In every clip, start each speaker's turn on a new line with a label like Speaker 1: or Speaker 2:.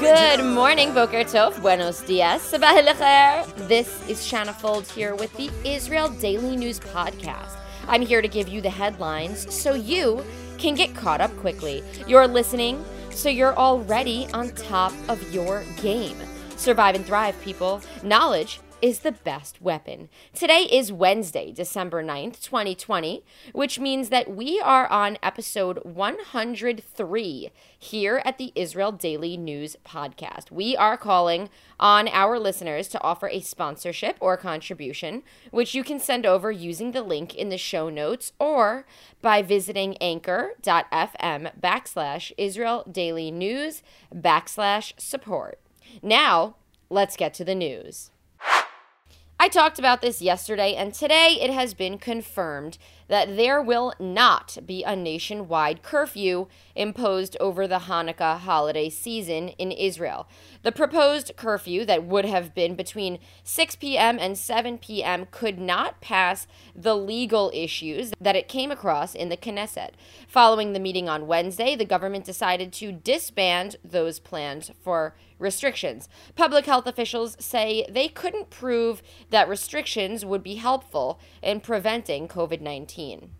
Speaker 1: Good morning, Boker Tov, Buenos Dias, Sabah Lecher. This is Shanna Fold here with the Israel Daily News Podcast. I'm here to give you the headlines so you can get caught up quickly. You're listening, so you're already on top of your game. Survive and thrive, people. Knowledge is the best weapon. Today is Wednesday, December 9th, 2020, which means that we are on episode 103 here at the Israel Daily News Podcast. We are calling on our listeners to offer a sponsorship or contribution, which you can send over using the link in the show notes or by visiting anchor.fm backslash Israel Daily News backslash support. Now, let's get to the news. I talked about this yesterday, and today it has been confirmed that there will not be a nationwide curfew imposed over the Hanukkah holiday season in Israel. The proposed curfew, that would have been between 6 p.m. and 7 p.m., could not pass the legal issues that it came across in the Knesset. Following the meeting on Wednesday, the government decided to disband those plans for restrictions. Public health officials say they couldn't prove that restrictions would be helpful in preventing COVID 19.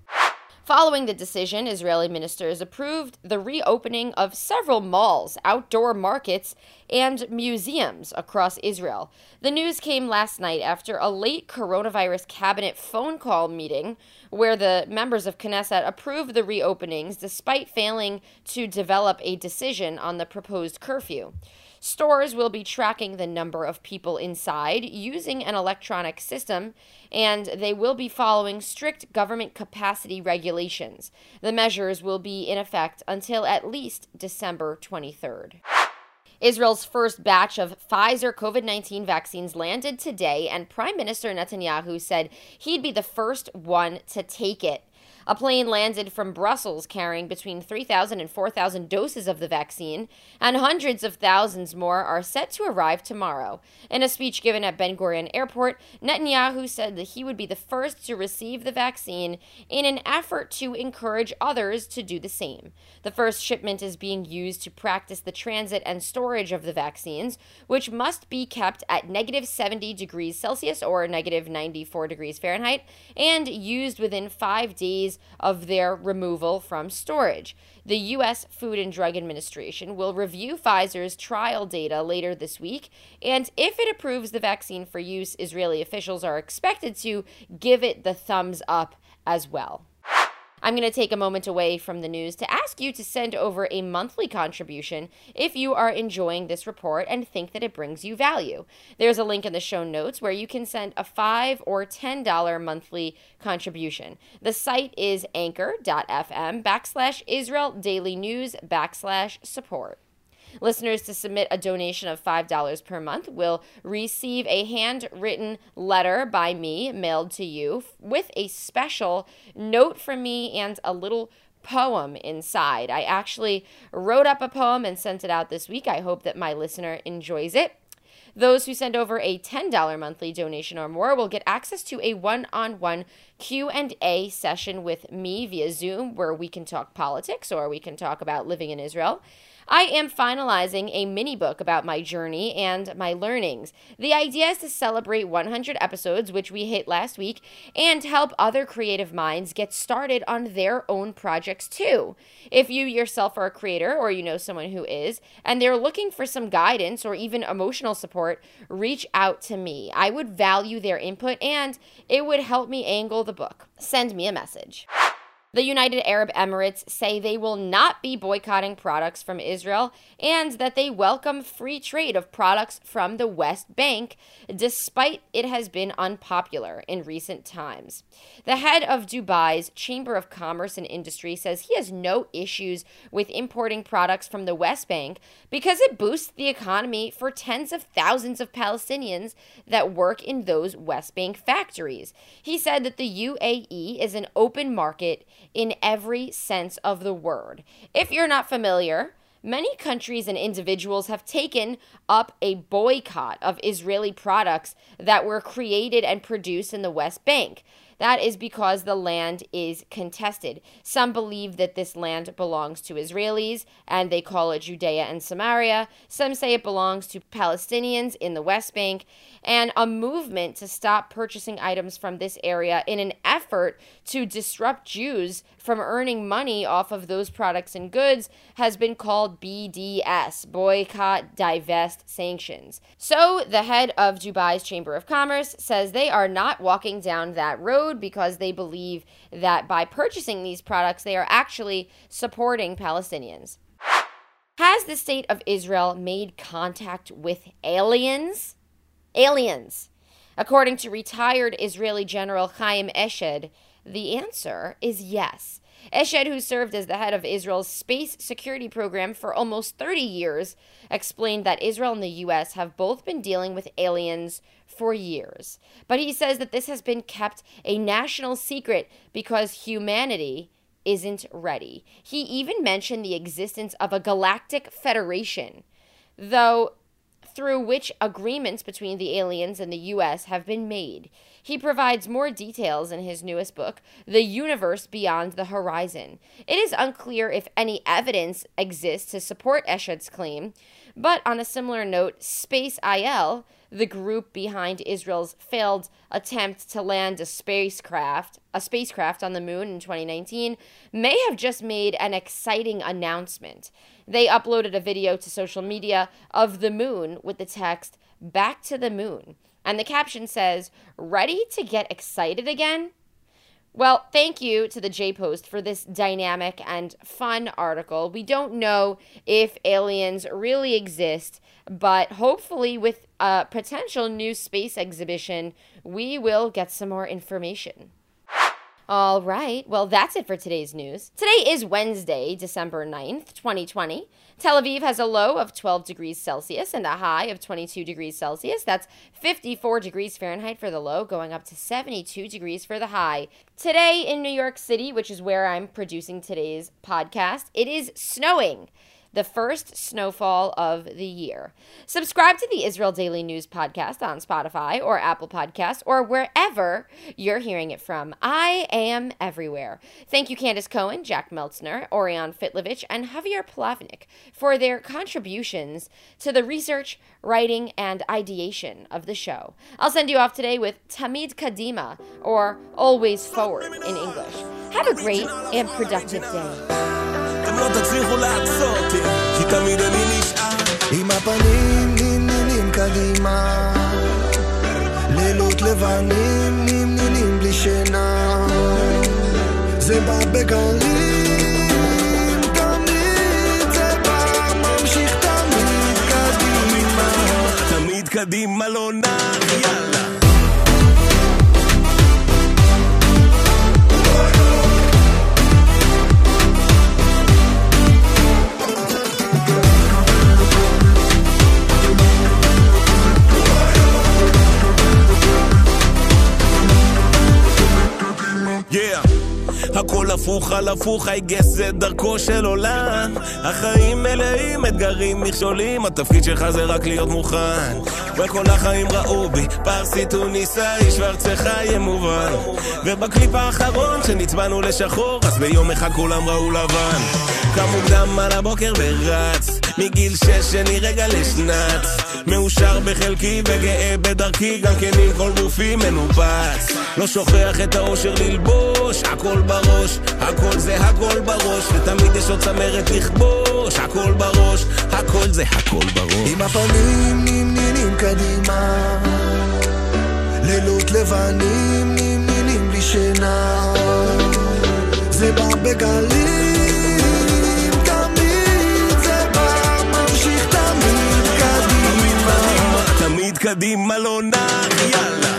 Speaker 1: Following the decision, Israeli ministers approved the reopening of several malls, outdoor markets, and museums across Israel. The news came last night after a late coronavirus cabinet phone call meeting where the members of Knesset approved the reopenings despite failing to develop a decision on the proposed curfew. Stores will be tracking the number of people inside using an electronic system, and they will be following strict government capacity regulations. The measures will be in effect until at least December 23rd. Israel's first batch of Pfizer COVID 19 vaccines landed today, and Prime Minister Netanyahu said he'd be the first one to take it. A plane landed from Brussels carrying between 3,000 and 4,000 doses of the vaccine, and hundreds of thousands more are set to arrive tomorrow. In a speech given at Ben Gurion Airport, Netanyahu said that he would be the first to receive the vaccine in an effort to encourage others to do the same. The first shipment is being used to practice the transit and storage of the vaccines, which must be kept at negative 70 degrees Celsius or negative 94 degrees Fahrenheit, and used within five days of their removal from storage. The U.S. Food and Drug Administration will review Pfizer's trial data later this week, and if it approves the vaccine for use, Israeli officials are expected to give it the thumbs up as well. I'm going to take a moment away from the news to ask you to send over a monthly contribution if you are enjoying this report and think that it brings you value. There's a link in the show notes where you can send a 5 or $10 monthly contribution. The site is anchor.fm backslash Israel Daily News backslash support. Listeners to submit a donation of $5 per month will receive a handwritten letter by me mailed to you with a special note from me and a little poem inside. I actually wrote up a poem and sent it out this week. I hope that my listener enjoys it. Those who send over a $10 monthly donation or more will get access to a one-on-one Q&A session with me via Zoom where we can talk politics or we can talk about living in Israel. I am finalizing a mini book about my journey and my learnings. The idea is to celebrate 100 episodes, which we hit last week, and help other creative minds get started on their own projects too. If you yourself are a creator or you know someone who is, and they're looking for some guidance or even emotional support, reach out to me. I would value their input and it would help me angle the book. Send me a message. The United Arab Emirates say they will not be boycotting products from Israel and that they welcome free trade of products from the West Bank, despite it has been unpopular in recent times. The head of Dubai's Chamber of Commerce and Industry says he has no issues with importing products from the West Bank because it boosts the economy for tens of thousands of Palestinians that work in those West Bank factories. He said that the UAE is an open market in every sense of the word. If you're not familiar, many countries and individuals have taken up a boycott of Israeli products that were created and produced in the West Bank. That is because the land is contested. Some believe that this land belongs to Israelis and they call it Judea and Samaria. Some say it belongs to Palestinians in the West Bank. And a movement to stop purchasing items from this area in an effort to disrupt Jews from earning money off of those products and goods has been called BDS Boycott, Divest, Sanctions. So the head of Dubai's Chamber of Commerce says they are not walking down that road because they believe that by purchasing these products, they are actually supporting Palestinians. Has the state of Israel made contact with aliens? Aliens. According to retired Israeli General Chaim Eshed, the answer is yes. Eshed, who served as the head of Israel's space security program for almost 30 years, explained that Israel and the U.S. have both been dealing with aliens for years. But he says that this has been kept a national secret because humanity isn't ready. He even mentioned the existence of a galactic federation, though through which agreements between the aliens and the U.S. have been made. He provides more details in his newest book, The Universe Beyond the Horizon. It is unclear if any evidence exists to support Eshed's claim, but on a similar note, SpaceIL, the group behind Israel's failed attempt to land a spacecraft, a spacecraft on the moon in 2019, may have just made an exciting announcement. They uploaded a video to social media of the moon with the text, Back to the Moon. And the caption says, Ready to get excited again? Well, thank you to the J Post for this dynamic and fun article. We don't know if aliens really exist, but hopefully, with a potential new space exhibition, we will get some more information. All right, well, that's it for today's news. Today is Wednesday, December 9th, 2020. Tel Aviv has a low of 12 degrees Celsius and a high of 22 degrees Celsius. That's 54 degrees Fahrenheit for the low, going up to 72 degrees for the high. Today in New York City, which is where I'm producing today's podcast, it is snowing the first snowfall of the year. Subscribe to the Israel Daily News podcast on Spotify or Apple Podcasts or wherever you're hearing it from. I am everywhere. Thank you, Candace Cohen, Jack Meltzner, Orion Fitlovich, and Javier Plavnik for their contributions to the research, writing, and ideation of the show. I'll send you off today with Tamid Kadima, or Always Forward in English. Have a great and productive day.
Speaker 2: לא תצליחו לעצור אותי, כי תמיד אני נשאר.
Speaker 3: עם הפנים נמנמים קדימה, לילות לבנים נמנמים בלי שינה. זה בא בגלים, קדימה
Speaker 2: לא נח, יאללה. הפוך על הפוך, I guess זה דרכו של עולם. החיים מלאים אתגרים, מכשולים התפקיד שלך זה רק להיות מוכן. וכל החיים ראו בי פרסי טוניסאי שוורצך יהיה מובן. ובקליפ האחרון שנצבענו לשחור אז ביום אחד כולם ראו לבן. קם מוקדם על הבוקר ורץ מגיל שש שני רגע לשנץ מאושר בחלקי וגאה בדרכי גם כן עם כל גופי מנופץ. לא שוכח את האושר ללבוש הכל בראש הכל זה הכל בראש ותמיד יש עוד צמרת לכבוש הכל בראש הכל זה הכל בראש.
Speaker 3: עם הפנים נמנמים קדימה, לילות לבנים נמנמים בלי שינה. זה בא בגלים, dimmelo, Nayal.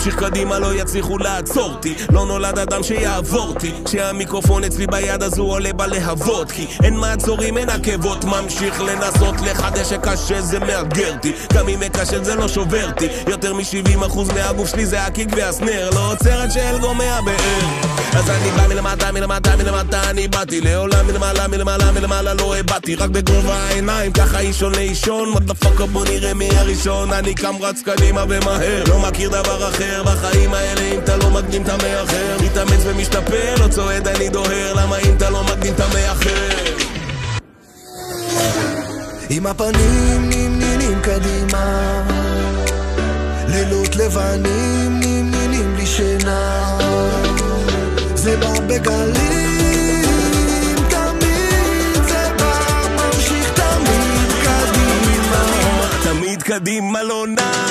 Speaker 3: ממשיך קדימה,
Speaker 2: לא יצליחו לעצור אותי. לא נולד אדם שיעבור אותי. כשהמיקרופון אצלי ביד אז הוא עולה בלהבות כי אין מעצורים, אין עקבות. ממשיך לנסות לחדש שקשה זה מאתגר אותי. גם אם מקשל זה לא שובר אותי. יותר מ-70% מהגוף שלי זה הקיק והסנר. לא עוצר עד שאלגו מהבאר אז אני בא מלמטה, מלמטה, מלמטה. אני באתי לעולם מלמעלה, מלמעלה, מלמעלה לא הבעתי. רק בגובה העיניים ככה אישון לאישון. מודפאקה בוא נראה מי הראשון. אני קם רץ קדימה ומהר. לא מכיר דבר אחר בחיים האלה אם אתה לא מקדים אתה מאחר. מתאמץ ומשתפר לא צועד אני דוהר. למה אם אתה לא מקדים אתה מאחר?
Speaker 3: עם הפנים נמנים קדימה. לילות לבנים נמנים בלי שינה. זה בא בגלים. קדימה.
Speaker 2: לא נח